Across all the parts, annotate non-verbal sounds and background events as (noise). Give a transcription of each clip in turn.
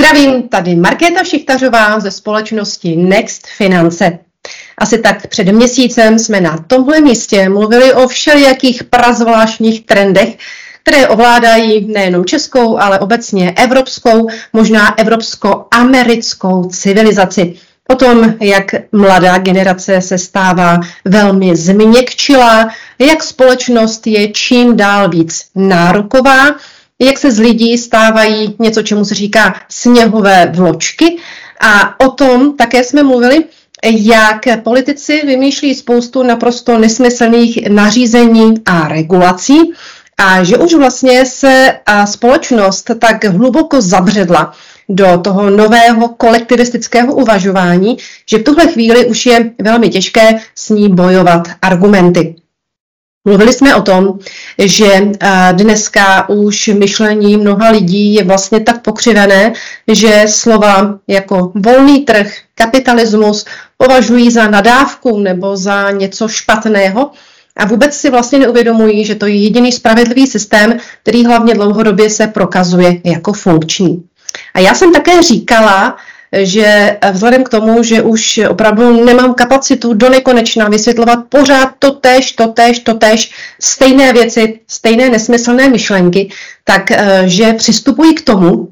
Zdravím, tady Markéta Šichtařová ze společnosti Next Finance. Asi tak před měsícem jsme na tomhle místě mluvili o všelijakých prazvláštních trendech, které ovládají nejenom českou, ale obecně evropskou, možná evropsko-americkou civilizaci. O tom, jak mladá generace se stává velmi změkčilá, jak společnost je čím dál víc nároková, jak se z lidí stávají něco, čemu se říká sněhové vločky. A o tom také jsme mluvili, jak politici vymýšlí spoustu naprosto nesmyslných nařízení a regulací a že už vlastně se společnost tak hluboko zabředla do toho nového kolektivistického uvažování, že v tuhle chvíli už je velmi těžké s ní bojovat argumenty. Mluvili jsme o tom, že dneska už myšlení mnoha lidí je vlastně tak pokřivené, že slova jako volný trh, kapitalismus považují za nadávku nebo za něco špatného a vůbec si vlastně neuvědomují, že to je jediný spravedlivý systém, který hlavně dlouhodobě se prokazuje jako funkční. A já jsem také říkala, že vzhledem k tomu, že už opravdu nemám kapacitu do nekonečna vysvětlovat pořád to tež, to tež, to tež, stejné věci, stejné nesmyslné myšlenky, tak eh, že přistupuji k tomu,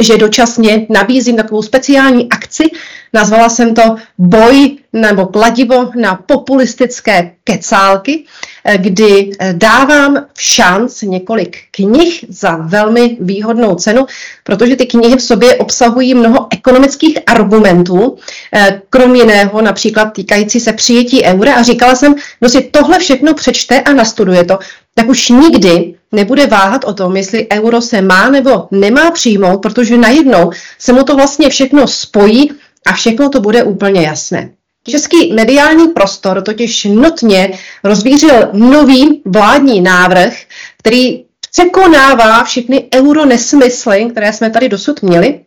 že dočasně nabízím takovou speciální akci, nazvala jsem to boj nebo kladivo na populistické kecálky, eh, kdy eh, dávám v šanc několik knih za velmi výhodnou cenu, protože ty knihy v sobě obsahují mnoho ekonomických argumentů, eh, krom jiného například týkající se přijetí eura. A říkala jsem, no si tohle všechno přečte a nastuduje to, tak už nikdy nebude váhat o tom, jestli euro se má nebo nemá přijmout, protože najednou se mu to vlastně všechno spojí a všechno to bude úplně jasné. Český mediální prostor totiž notně rozvířil nový vládní návrh, který překonává všechny euro nesmysly, které jsme tady dosud měli.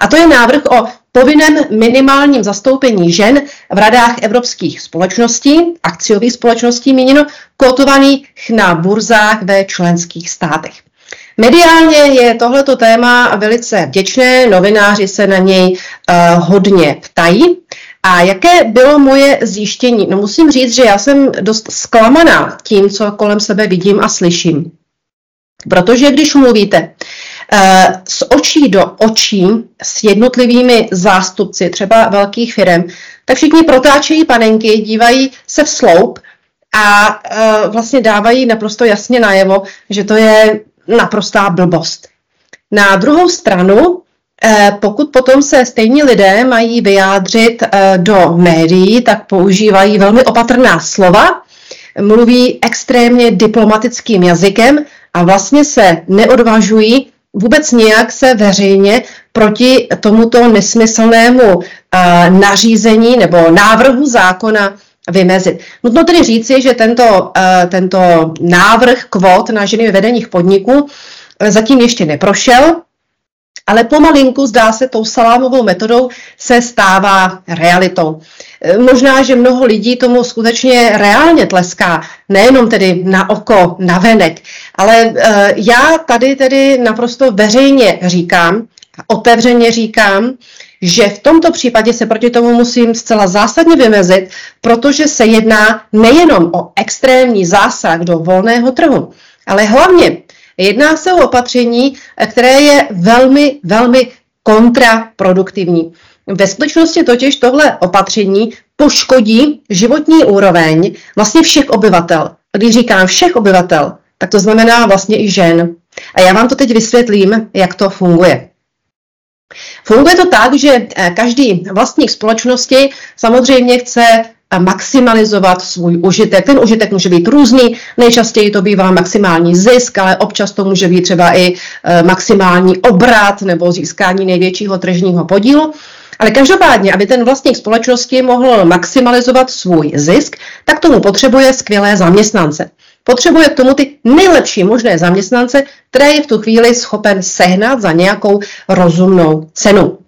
A to je návrh o povinném minimálním zastoupení žen v radách evropských společností, akciových společností míněno, kotovaných na burzách ve členských státech. Mediálně je tohleto téma velice vděčné, novináři se na něj uh, hodně ptají. A jaké bylo moje zjištění? No musím říct, že já jsem dost zklamaná tím, co kolem sebe vidím a slyším. Protože když mluvíte Eh, z očí do očí s jednotlivými zástupci třeba velkých firm, tak všichni protáčejí panenky, dívají se v sloup a eh, vlastně dávají naprosto jasně najevo, že to je naprostá blbost. Na druhou stranu, eh, pokud potom se stejní lidé mají vyjádřit do médií, tak používají velmi opatrná slova, mluví extrémně diplomatickým jazykem a vlastně se neodvažují vůbec nějak se veřejně proti tomuto nesmyslnému uh, nařízení nebo návrhu zákona vymezit. Nutno tedy říci, že tento, uh, tento návrh kvot na ženy ve vedeních podniků zatím ještě neprošel, ale pomalinku, zdá se, tou salámovou metodou se stává realitou. Možná, že mnoho lidí tomu skutečně reálně tleská, nejenom tedy na oko, na venek, ale eh, já tady tedy naprosto veřejně říkám, otevřeně říkám, že v tomto případě se proti tomu musím zcela zásadně vymezit, protože se jedná nejenom o extrémní zásah do volného trhu, ale hlavně jedná se o opatření, které je velmi, velmi kontraproduktivní. Ve skutečnosti totiž tohle opatření poškodí životní úroveň vlastně všech obyvatel. Když říkám všech obyvatel, tak to znamená vlastně i žen. A já vám to teď vysvětlím, jak to funguje. Funguje to tak, že eh, každý vlastník společnosti samozřejmě chce eh, maximalizovat svůj užitek. Ten užitek může být různý, nejčastěji to bývá maximální zisk, ale občas to může být třeba i eh, maximální obrat nebo získání největšího tržního podílu. Ale každopádně, aby ten vlastník společnosti mohl maximalizovat svůj zisk, tak tomu potřebuje skvělé zaměstnance. Potřebuje k tomu ty nejlepší možné zaměstnance, které je v tu chvíli schopen sehnat za nějakou rozumnou cenu.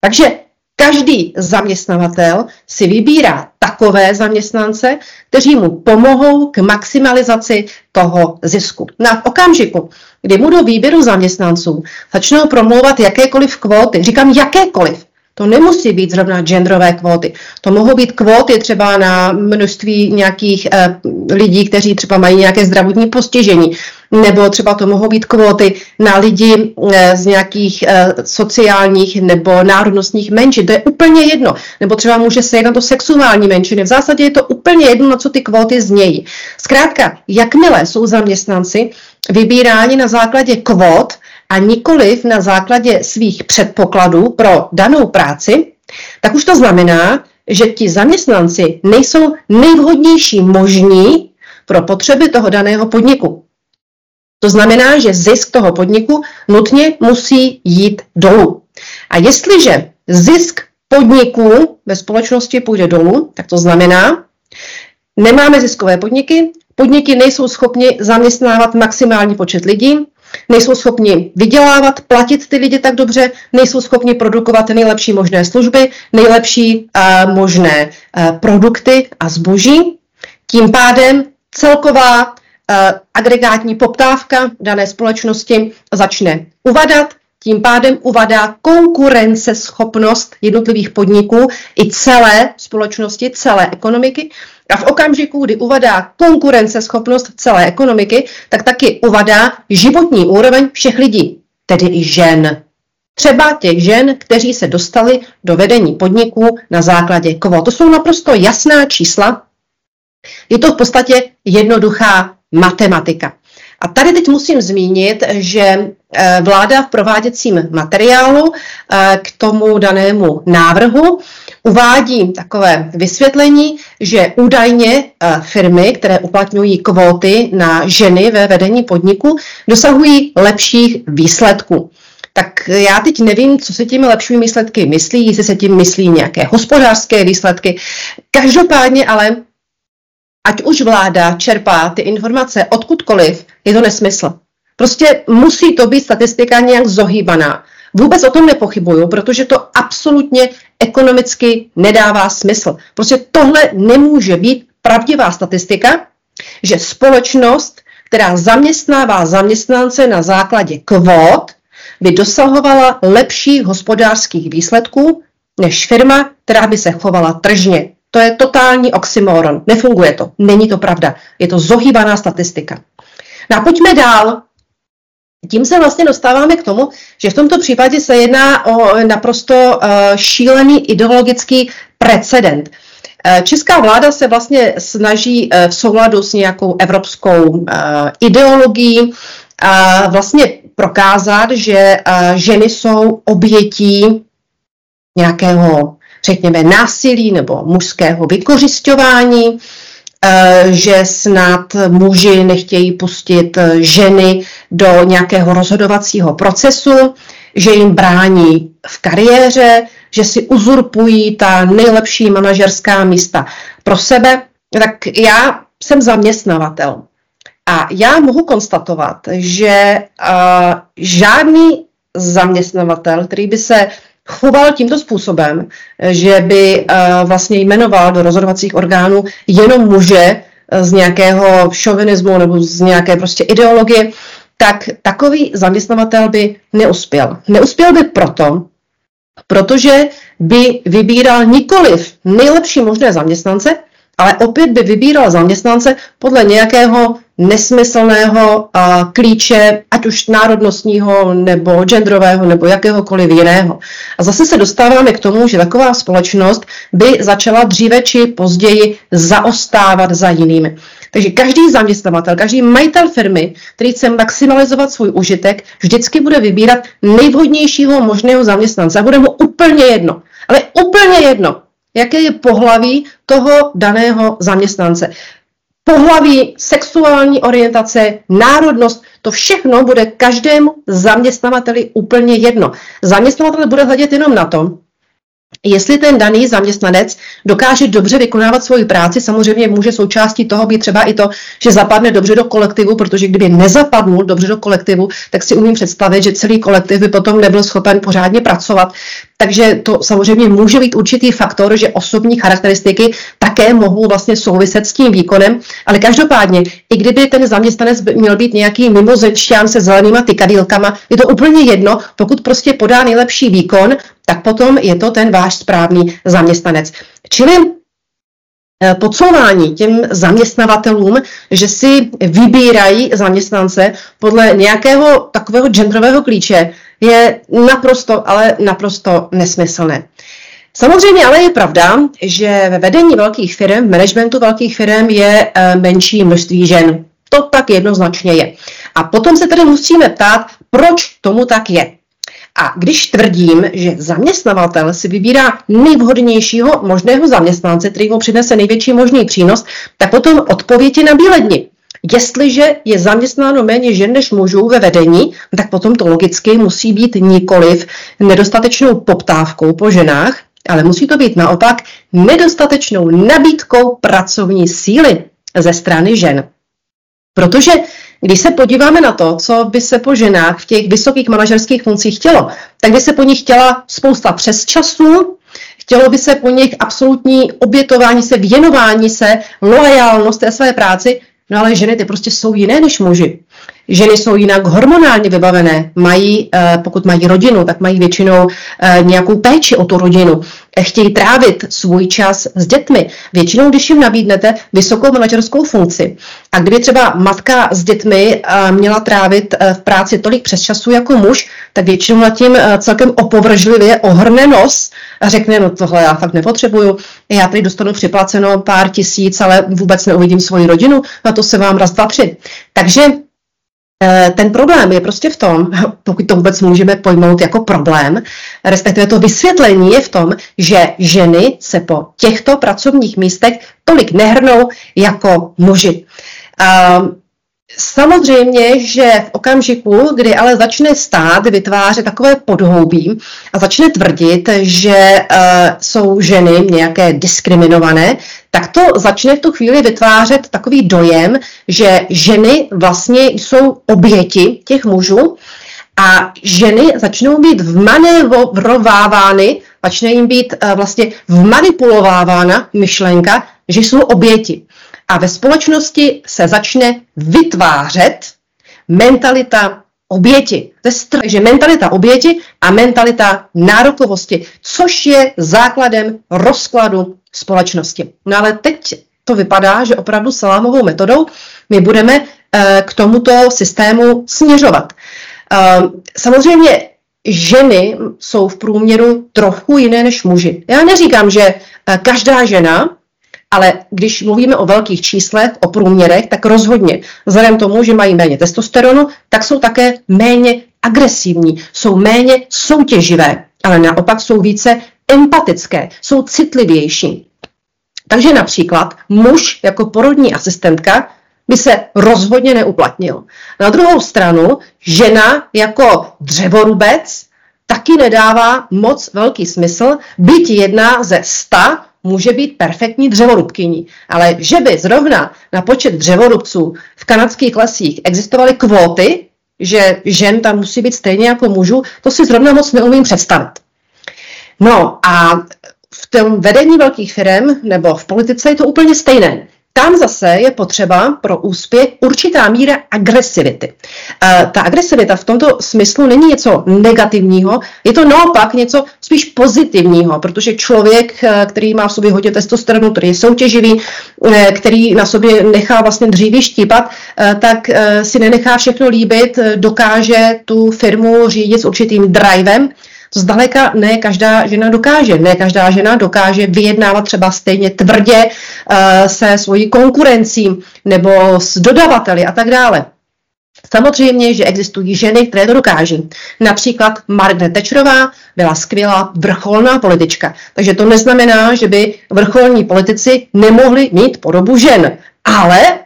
Takže Každý zaměstnavatel si vybírá takové zaměstnance, kteří mu pomohou k maximalizaci toho zisku. No okamžiku, kdy mu do výběru zaměstnanců začnou promlouvat jakékoliv kvóty, říkám jakékoliv, to nemusí být zrovna genderové kvóty. To mohou být kvóty třeba na množství nějakých eh, lidí, kteří třeba mají nějaké zdravotní postižení, nebo třeba to mohou být kvóty na lidi eh, z nějakých eh, sociálních nebo národnostních menšin. To je úplně jedno. Nebo třeba může se jednat o sexuální menšiny. V zásadě je to úplně jedno, na co ty kvóty znějí. Zkrátka, jakmile jsou zaměstnanci vybíráni na základě kvót, a nikoliv na základě svých předpokladů pro danou práci, tak už to znamená, že ti zaměstnanci nejsou nejvhodnější možní pro potřeby toho daného podniku. To znamená, že zisk toho podniku nutně musí jít dolů. A jestliže zisk podniků ve společnosti půjde dolů, tak to znamená, nemáme ziskové podniky, podniky nejsou schopni zaměstnávat maximální počet lidí, nejsou schopni vydělávat, platit ty lidi tak dobře, nejsou schopni produkovat nejlepší možné služby, nejlepší uh, možné uh, produkty a zboží. Tím pádem celková uh, agregátní poptávka dané společnosti začne uvadat, tím pádem uvadá konkurenceschopnost jednotlivých podniků i celé společnosti, celé ekonomiky. A v okamžiku, kdy uvadá konkurenceschopnost celé ekonomiky, tak taky uvadá životní úroveň všech lidí, tedy i žen. Třeba těch žen, kteří se dostali do vedení podniků na základě kvót. To jsou naprosto jasná čísla. Je to v podstatě jednoduchá matematika. A tady teď musím zmínit, že eh, vláda v prováděcím materiálu eh, k tomu danému návrhu uvádí takové vysvětlení, že údajně eh, firmy, které uplatňují kvóty na ženy ve vedení podniku, dosahují lepších výsledků. Tak já teď nevím, co se těmi lepšími výsledky myslí, jestli se tím myslí nějaké hospodářské výsledky. Každopádně ale ať už vláda čerpá ty informace odkudkoliv, je to nesmysl. Prostě musí to být statistika nějak zohýbaná. Vůbec o tom nepochybuju, protože to absolutně ekonomicky nedává smysl. Prostě tohle nemůže být pravdivá statistika, že společnost, která zaměstnává zaměstnance na základě kvót, by dosahovala lepších hospodářských výsledků než firma, která by se chovala tržně. To je totální oxymoron. Nefunguje to. Není to pravda. Je to zohýbaná statistika. No a pojďme dál. Tím se vlastně dostáváme k tomu, že v tomto případě se jedná o naprosto uh, šílený ideologický precedent. Uh, česká vláda se vlastně snaží v souladu s nějakou evropskou ideologií vlastně prokázat, že ženy jsou obětí nějakého řekněme, násilí nebo mužského vykořišťování, eh, že snad muži nechtějí pustit eh, ženy do nějakého rozhodovacího procesu, že jim brání v kariéře, že si uzurpují ta nejlepší manažerská místa pro sebe, tak já jsem zaměstnavatel. A já mohu konstatovat, že uh, žádný zaměstnavatel, který by se choval tímto způsobem, že by eh, vlastně jmenoval do rozhodovacích orgánů jenom muže eh, z nějakého šovinismu nebo z nějaké prostě ideologie, tak takový zaměstnavatel by neuspěl. Neuspěl by proto, protože by vybíral nikoliv nejlepší možné zaměstnance, ale opět by vybíral zaměstnance podle nějakého nesmyslného a, klíče, ať už národnostního, nebo genderového, nebo jakéhokoliv jiného. A zase se dostáváme k tomu, že taková společnost by začala dříve či později zaostávat za jinými. Takže každý zaměstnavatel, každý majitel firmy, který chce maximalizovat svůj užitek, vždycky bude vybírat nejvhodnějšího možného zaměstnance. Bude mu úplně jedno. Ale úplně jedno, jaké je pohlaví toho daného zaměstnance. Pohlaví, sexuální orientace, národnost, to všechno bude každému zaměstnavateli úplně jedno. Zaměstnavatel bude hledět jenom na to, Jestli ten daný zaměstnanec dokáže dobře vykonávat svoji práci, samozřejmě může součástí toho být třeba i to, že zapadne dobře do kolektivu, protože kdyby nezapadnul dobře do kolektivu, tak si umím představit, že celý kolektiv by potom nebyl schopen pořádně pracovat. Takže to samozřejmě může být určitý faktor, že osobní charakteristiky také mohou vlastně souviset s tím výkonem, ale každopádně, i kdyby ten zaměstnanec měl být nějaký mimozenšťán se zelenýma tykadílkama, je to úplně jedno, pokud prostě podá nejlepší výkon, tak potom je to ten váš správný zaměstnanec. Čili Eh, podsouvání těm zaměstnavatelům, že si vybírají zaměstnance podle nějakého takového genderového klíče, je naprosto, ale naprosto nesmyslné. Samozřejmě ale je pravda, že ve vedení velkých firm, v managementu velkých firm je eh, menší množství žen. To tak jednoznačně je. A potom se tedy musíme ptát, proč tomu tak je. A když tvrdím, že zaměstnavatel si vybírá nejvhodnějšího možného zaměstnance, který mu přinese největší možný přínos, tak potom odpověď je na bíledni. Jestliže je zaměstnáno méně žen než mužů ve vedení, tak potom to logicky musí být nikoliv nedostatečnou poptávkou po ženách, ale musí to být naopak nedostatečnou nabídkou pracovní síly ze strany žen. Protože když se podíváme na to, co by se po ženách v těch vysokých manažerských funkcích chtělo, tak by se po nich chtěla spousta přes času, chtělo by se po nich absolutní obětování se, věnování se, loajálnost té své práci, no ale ženy ty prostě jsou jiné než muži. Ženy jsou jinak hormonálně vybavené, mají, eh, pokud mají rodinu, tak mají většinou eh, nějakou péči o tu rodinu, chtějí trávit svůj čas s dětmi. Většinou, když jim nabídnete vysokou manažerskou funkci a kdyby třeba matka s dětmi eh, měla trávit v práci tolik přes času jako muž, tak většinou nad tím celkem opovržlivě ohrne nos a řekne, no tohle já fakt nepotřebuju, já tady dostanu připlaceno pár tisíc, ale vůbec neuvidím svoji rodinu, na to se vám raz, dva, tři. Takže Eh, ten problém je prostě v tom, (laughs) pokud to vůbec můžeme pojmout jako problém, respektive to vysvětlení je v tom, že ženy se po těchto pracovních místech tolik nehrnou jako muži. Um, Samozřejmě, že v okamžiku, kdy ale začne stát vytvářet takové podhoubí a začne tvrdit, že uh, jsou ženy nějaké diskriminované, tak to začne v tu chvíli vytvářet takový dojem, že ženy vlastně jsou oběti těch mužů a ženy začnou být vmanévrovávány, začne jim být uh, vlastně vmanipulovávána myšlenka, že jsou oběti a ve společnosti se začne vytvářet mentalita oběti. Takže mentalita oběti a mentalita nárokovosti, což je základem rozkladu společnosti. No ale teď to vypadá, že opravdu salámovou metodou my budeme eh, k tomuto systému směřovat. Eh, samozřejmě ženy jsou v průměru trochu jiné než muži. Já neříkám, že eh, každá žena ale když mluvíme o velkých číslech, o průměrech, tak rozhodně vzhledem tomu, že mají méně testosteronu, tak jsou také méně agresivní, jsou méně soutěživé, ale naopak jsou více empatické, jsou citlivější. Takže například muž jako porodní asistentka by se rozhodně neuplatnil. Na druhou stranu žena jako dřevorubec taky nedává moc velký smysl, byť jedna ze sta může být perfektní dřevorubkyní. Ale že by zrovna na počet dřevorubců v kanadských lesích existovaly kvóty, že žen tam musí být stejně jako mužů, to si zrovna moc neumím představit. No a v tom vedení velkých firm nebo v politice je to úplně stejné. Tam zase je potřeba pro úspěch určitá míra agresivity. E, ta agresivita v tomto smyslu není něco negativního, je to naopak něco spíš pozitivního, protože člověk, e, který má v sobě hodně testosteronu, který je soutěživý, e, který na sobě nechá vlastně dříví štípat, tak si nenechá všechno líbit, dokáže tu firmu řídit s určitým drivem, to zdaleka ne každá žena dokáže. Ne každá žena dokáže vyjednávat třeba stejně tvrdě uh, se svojí konkurencí nebo s dodavateli a tak dále. Samozřejmě, že existují ženy, které to dokáží. Například Margaret Thatcherová byla skvělá vrcholná politička. Takže to neznamená, že by vrcholní politici nemohli mít podobu žen. Ale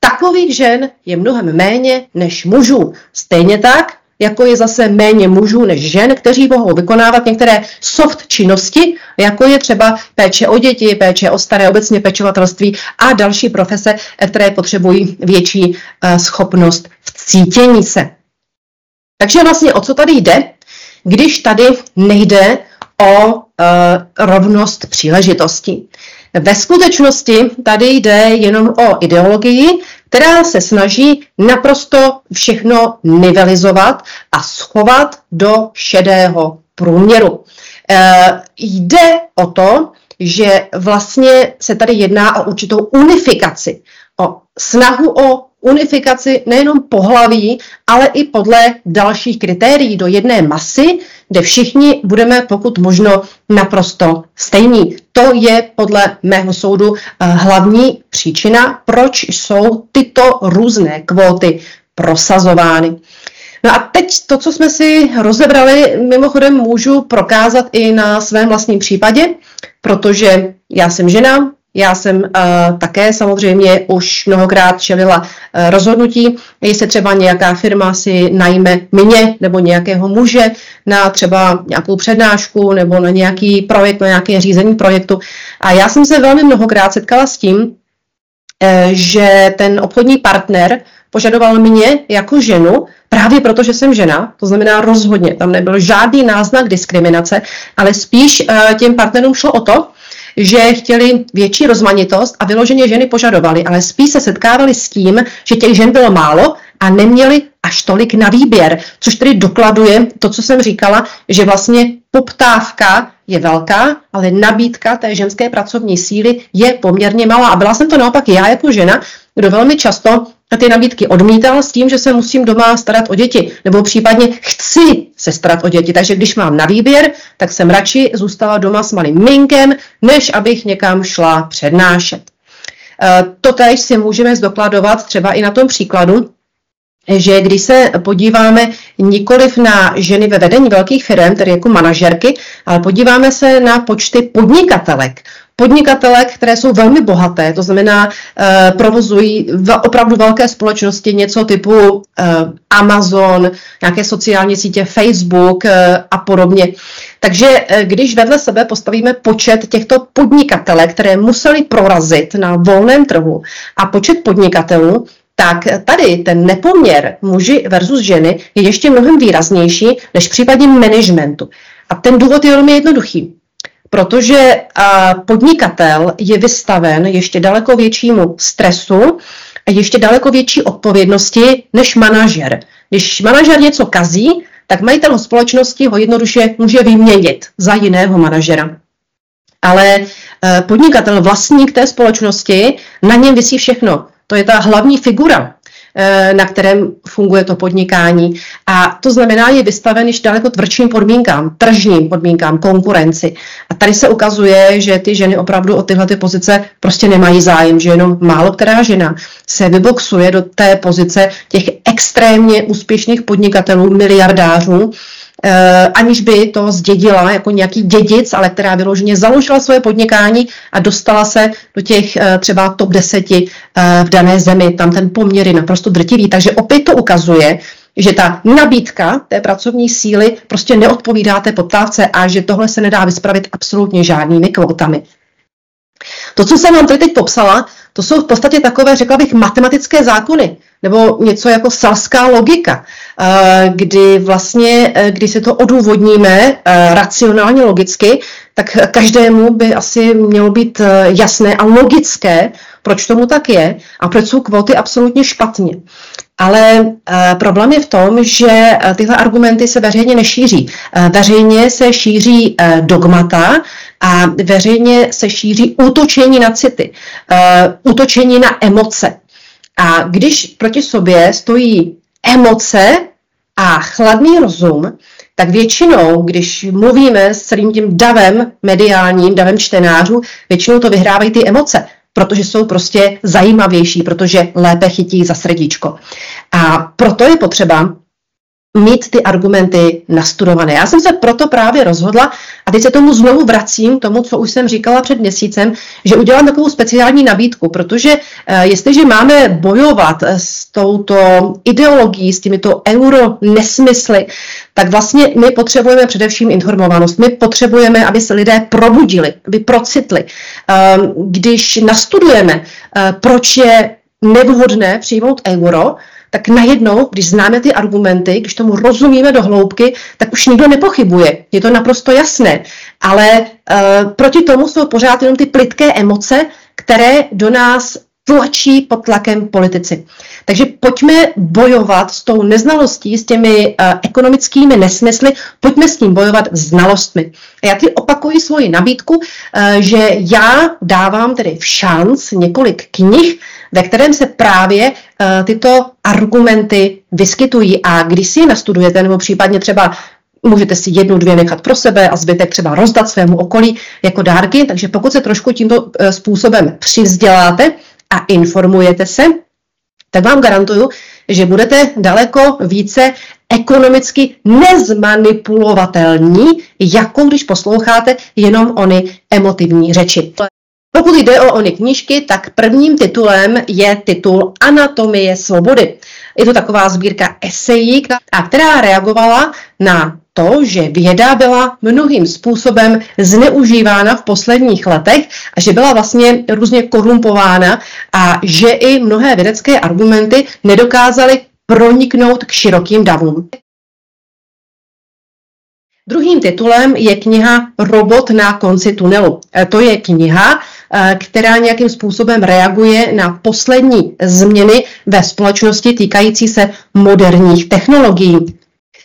takových žen je mnohem méně než mužů. Stejně tak jako je zase méně mužů než žen, kteří mohou vykonávat některé soft činnosti, jako je třeba péče o děti, péče o staré, obecně pečovatelství a další profese, které potřebují větší eh, schopnost v cítění se. Takže vlastně o co tady jde, když tady nejde o e, rovnost příležitostí. Ve skutečnosti tady jde jenom o ideologii, která se snaží naprosto všechno nivelizovat a schovat do šedého průměru. E, jde o to, že vlastně se tady jedná o určitou unifikaci, o snahu o unifikaci nejenom pohlaví, ale i podle dalších kritérií do jedné masy, kde všichni budeme pokud možno naprosto stejní. To je podle mého soudu eh, hlavní příčina, proč jsou tyto různé kvóty prosazovány. No a teď to, co jsme si rozebrali, mimochodem můžu prokázat i na svém vlastním případě, protože já jsem žena, já jsem uh, také samozřejmě už mnohokrát čelila uh, rozhodnutí, jestli třeba nějaká firma si najme mě nebo nějakého muže na třeba nějakou přednášku nebo na nějaký projekt, na nějaké řízení projektu. A já jsem se velmi mnohokrát setkala s tím, uh, že ten obchodní partner požadoval mě jako ženu, právě proto, že jsem žena, to znamená rozhodně, tam nebyl žádný náznak diskriminace, ale spíš uh, těm partnerům šlo o to, že chtěli větší rozmanitost a vyloženě ženy požadovali, ale spíš se setkávali s tím, že těch žen bylo málo a neměli až tolik na výběr, což tedy dokladuje to, co jsem říkala, že vlastně poptávka je velká, ale nabídka té ženské pracovní síly je poměrně malá. A byla jsem to naopak já jako žena, kdo velmi často ty nabídky odmítal s tím, že se musím doma starat o děti, nebo případně chci se starat o děti. Takže když mám na výběr, tak jsem radši zůstala doma s malým minkem, než abych někam šla přednášet. E, to tež si můžeme zdokladovat třeba i na tom příkladu, že když se podíváme nikoliv na ženy ve vedení velkých firm, tedy jako manažerky, ale podíváme se na počty podnikatelek, podnikatelek, které jsou velmi bohaté, to znamená, eh, provozují v opravdu velké společnosti něco typu eh, Amazon, nějaké sociální sítě, Facebook eh, a podobně. Takže eh, když vedle sebe postavíme počet těchto podnikatelek, které museli prorazit na volném trhu a počet podnikatelů, tak tady ten nepoměr muži versus ženy je ještě mnohem výraznější než v případě managementu. A ten důvod je velmi jednoduchý protože podnikatel je vystaven ještě daleko většímu stresu a ještě daleko větší odpovědnosti než manažer. Když manažer něco kazí, tak majitel společnosti ho jednoduše může vyměnit za jiného manažera. Ale e, podnikatel, vlastník té společnosti, na něm vysí všechno. To je ta hlavní figura. Eh, na kterém funguje to podnikání. A to znamená, je vystaven již daleko tvrdším podmínkám, tržním podmínkám, konkurenci. A tady se ukazuje, že ty ženy opravdu o tyhle ty pozice prostě nemají zájem, že jenom málo která žena se vyboxuje do té pozice těch extrémně úspěšných podnikatelů, miliardářů, aniž by to zdědila jako nějaký dědic, ale která vyloženě založila svoje podnikání a dostala se do těch eh, třeba top deseti eh, v dané zemi. Tam ten poměr je naprosto drtivý. Takže opět to ukazuje, že ta nabídka té pracovní síly prostě neodpovídá té poptávce a že tohle se nedá vyspravit absolutně žádnými kvotami. To, co jsem vám tady teď popsala, to jsou v podstatě takové, řekla bych, matematické zákony, nebo něco jako selská logika, eh, kdy vlastně, eh, když si to odůvodníme eh, racionálně logicky, tak každému by asi mělo být jasné a logické, proč tomu tak je a proč jsou kvóty absolutně špatně. Ale problém je v tom, že tyhle argumenty se veřejně nešíří. Veřejně se šíří dogmata a veřejně se šíří útočení na city, útočení na emoce. A když proti sobě stojí emoce a chladný rozum, tak většinou, když mluvíme s celým tím davem mediálním, davem čtenářů, většinou to vyhrávají ty emoce, protože jsou prostě zajímavější, protože lépe chytí za srdíčko. A proto je potřeba mít ty argumenty nastudované. Já jsem se proto právě rozhodla, a teď se tomu znovu vracím, tomu, co už jsem říkala před měsícem, že udělám takovou speciální nabídku, protože eh, jestliže máme bojovat eh, s touto ideologií, s těmito euro nesmysly, tak vlastně my potřebujeme především informovanost. My potřebujeme, aby se lidé probudili, aby procitli. Ehm, když nastudujeme, eh, proč je nevhodné přijmout euro, tak najednou, když známe ty argumenty, když tomu rozumíme do hloubky, tak už nikdo nepochybuje. Je to naprosto jasné. Ale uh, proti tomu jsou pořád jenom ty plitké emoce, které do nás tlačí pod tlakem politici. Takže pojďme bojovat s tou neznalostí, s těmi uh, ekonomickými nesmysly, pojďme s tím bojovat znalostmi. A já ty opakuji svoji nabídku, uh, že já dávám tedy v šanc několik knih, ve kterém se právě uh, tyto argumenty vyskytují. A když si je nastudujete, nebo případně třeba můžete si jednu, dvě nechat pro sebe a zbytek třeba rozdat svému okolí jako dárky, takže pokud se trošku tímto způsobem přivzděláte, a informujete se, tak vám garantuju, že budete daleko více ekonomicky nezmanipulovatelní, jako když posloucháte jenom ony emotivní řeči. Pokud jde o ony knížky, tak prvním titulem je titul Anatomie svobody. Je to taková sbírka esejí, která reagovala na to, že věda byla mnohým způsobem zneužívána v posledních letech a že byla vlastně různě korumpována a že i mnohé vědecké argumenty nedokázaly proniknout k širokým davům. Druhým titulem je kniha Robot na konci tunelu. E, to je kniha, která nějakým způsobem reaguje na poslední změny ve společnosti týkající se moderních technologií.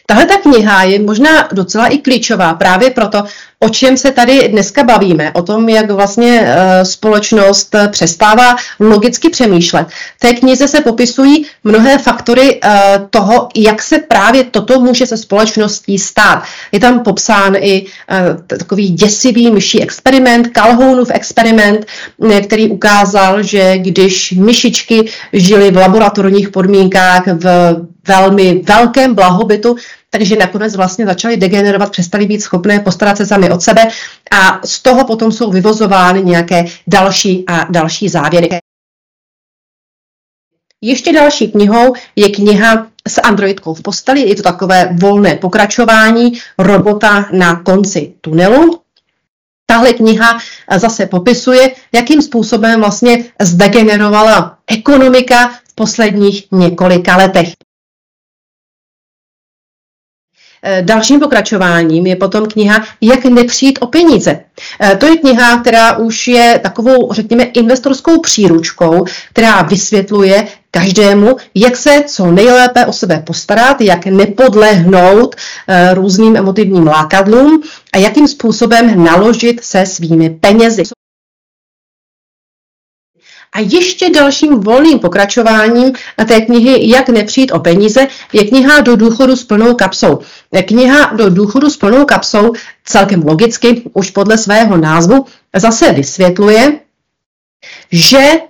Tahle ta kniha je možná docela i klíčová právě proto, o čem se tady dneska bavíme, o tom, jak vlastně e, společnost přestává logicky přemýšlet. V té knize se popisují mnohé faktory e, toho, jak se právě toto může se společností stát. Je tam popsán i e, takový děsivý myší experiment, Calhounův experiment, který ukázal, že když myšičky žily v laboratorních podmínkách v velmi velkém blahobytu, takže nakonec vlastně začaly degenerovat, přestali být schopné postarat se sami od sebe a z toho potom jsou vyvozovány nějaké další a další závěry. Ještě další knihou je kniha s androidkou v posteli. Je to takové volné pokračování robota na konci tunelu. Tahle kniha zase popisuje, jakým způsobem vlastně zdegenerovala ekonomika v posledních několika letech. Dalším pokračováním je potom kniha Jak nepřijít o peníze. Eh, to je kniha, která už je takovou, řekněme, investorskou příručkou, která vysvětluje každému, jak se co nejlépe o sebe postarat, jak nepodlehnout eh, různým emotivním lákadlům a jakým způsobem naložit se svými penězi. A ještě dalším volným pokračováním té knihy Jak nepřijít o peníze je kniha Do důchodu s plnou kapsou. Kniha Do důchodu s plnou kapsou celkem logicky, už podle svého názvu, zase vysvětluje, že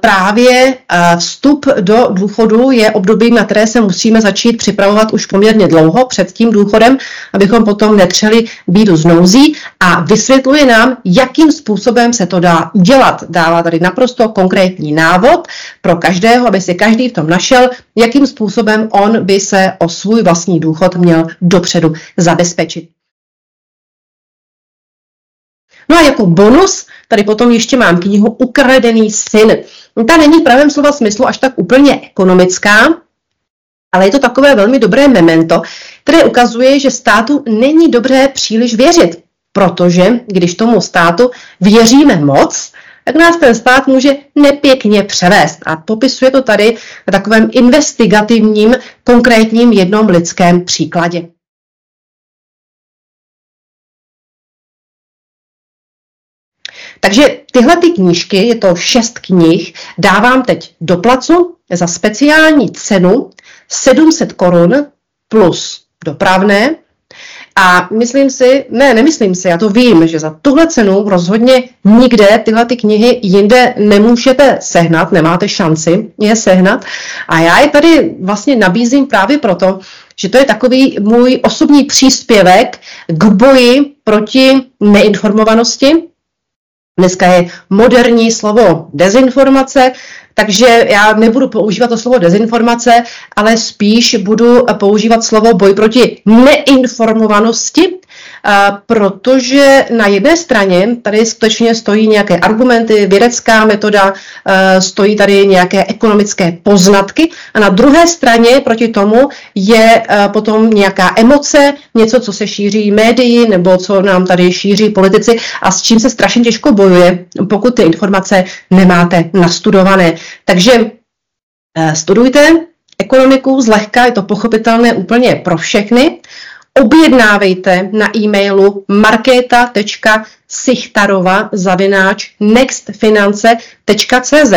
právě vstup do důchodu je období, na které se musíme začít připravovat už poměrně dlouho před tím důchodem, abychom potom netřeli bídu z nouzí a vysvětluje nám, jakým způsobem se to dá dělat. Dává tady naprosto konkrétní návod pro každého, aby si každý v tom našel, jakým způsobem on by se o svůj vlastní důchod měl dopředu zabezpečit. No a jako bonus tady potom ještě mám knihu Ukradený syn. Ta není v pravém slova smyslu až tak úplně ekonomická, ale je to takové velmi dobré memento, které ukazuje, že státu není dobré příliš věřit, protože když tomu státu věříme moc, tak nás ten stát může nepěkně převést. A popisuje to tady na takovém investigativním, konkrétním jednom lidském příkladě. Takže tyhle ty knížky, je to šest knih, dávám teď do placu za speciální cenu 700 korun plus dopravné. A myslím si, ne, nemyslím si, já to vím, že za tuhle cenu rozhodně nikde tyhle ty knihy jinde nemůžete sehnat, nemáte šanci je sehnat. A já je tady vlastně nabízím právě proto, že to je takový můj osobní příspěvek k boji proti neinformovanosti, Dneska je moderní slovo dezinformace, takže já nebudu používat to slovo dezinformace, ale spíš budu používat slovo boj proti neinformovanosti protože na jedné straně tady skutečně stojí nějaké argumenty, vědecká metoda, stojí tady nějaké ekonomické poznatky a na druhé straně proti tomu je potom nějaká emoce, něco, co se šíří médii nebo co nám tady šíří politici a s čím se strašně těžko bojuje, pokud ty informace nemáte nastudované. Takže studujte, ekonomiku zlehka, je to pochopitelné úplně pro všechny. Objednávejte na e-mailu markéta.sichtarova zavináč nextfinance.cz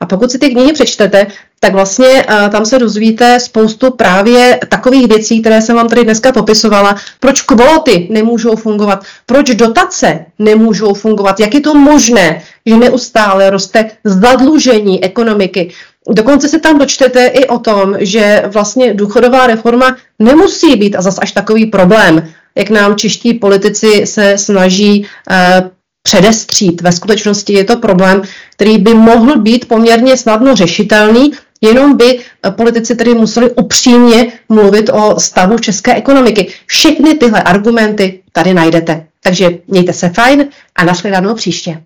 a pokud si ty knihy přečtete, tak vlastně uh, tam se dozvíte spoustu právě takových věcí, které jsem vám tady dneska popisovala. Proč kvóty nemůžou fungovat, proč dotace nemůžou fungovat, jak je to možné, že neustále roste zadlužení ekonomiky, Dokonce se tam dočtete i o tom, že vlastně důchodová reforma nemusí být a zas až takový problém, jak nám čeští politici se snaží eh, předestřít. Ve skutečnosti je to problém, který by mohl být poměrně snadno řešitelný, jenom by eh, politici tedy museli upřímně mluvit o stavu české ekonomiky. Všechny tyhle argumenty tady najdete. Takže mějte se fajn a nashledanou příště.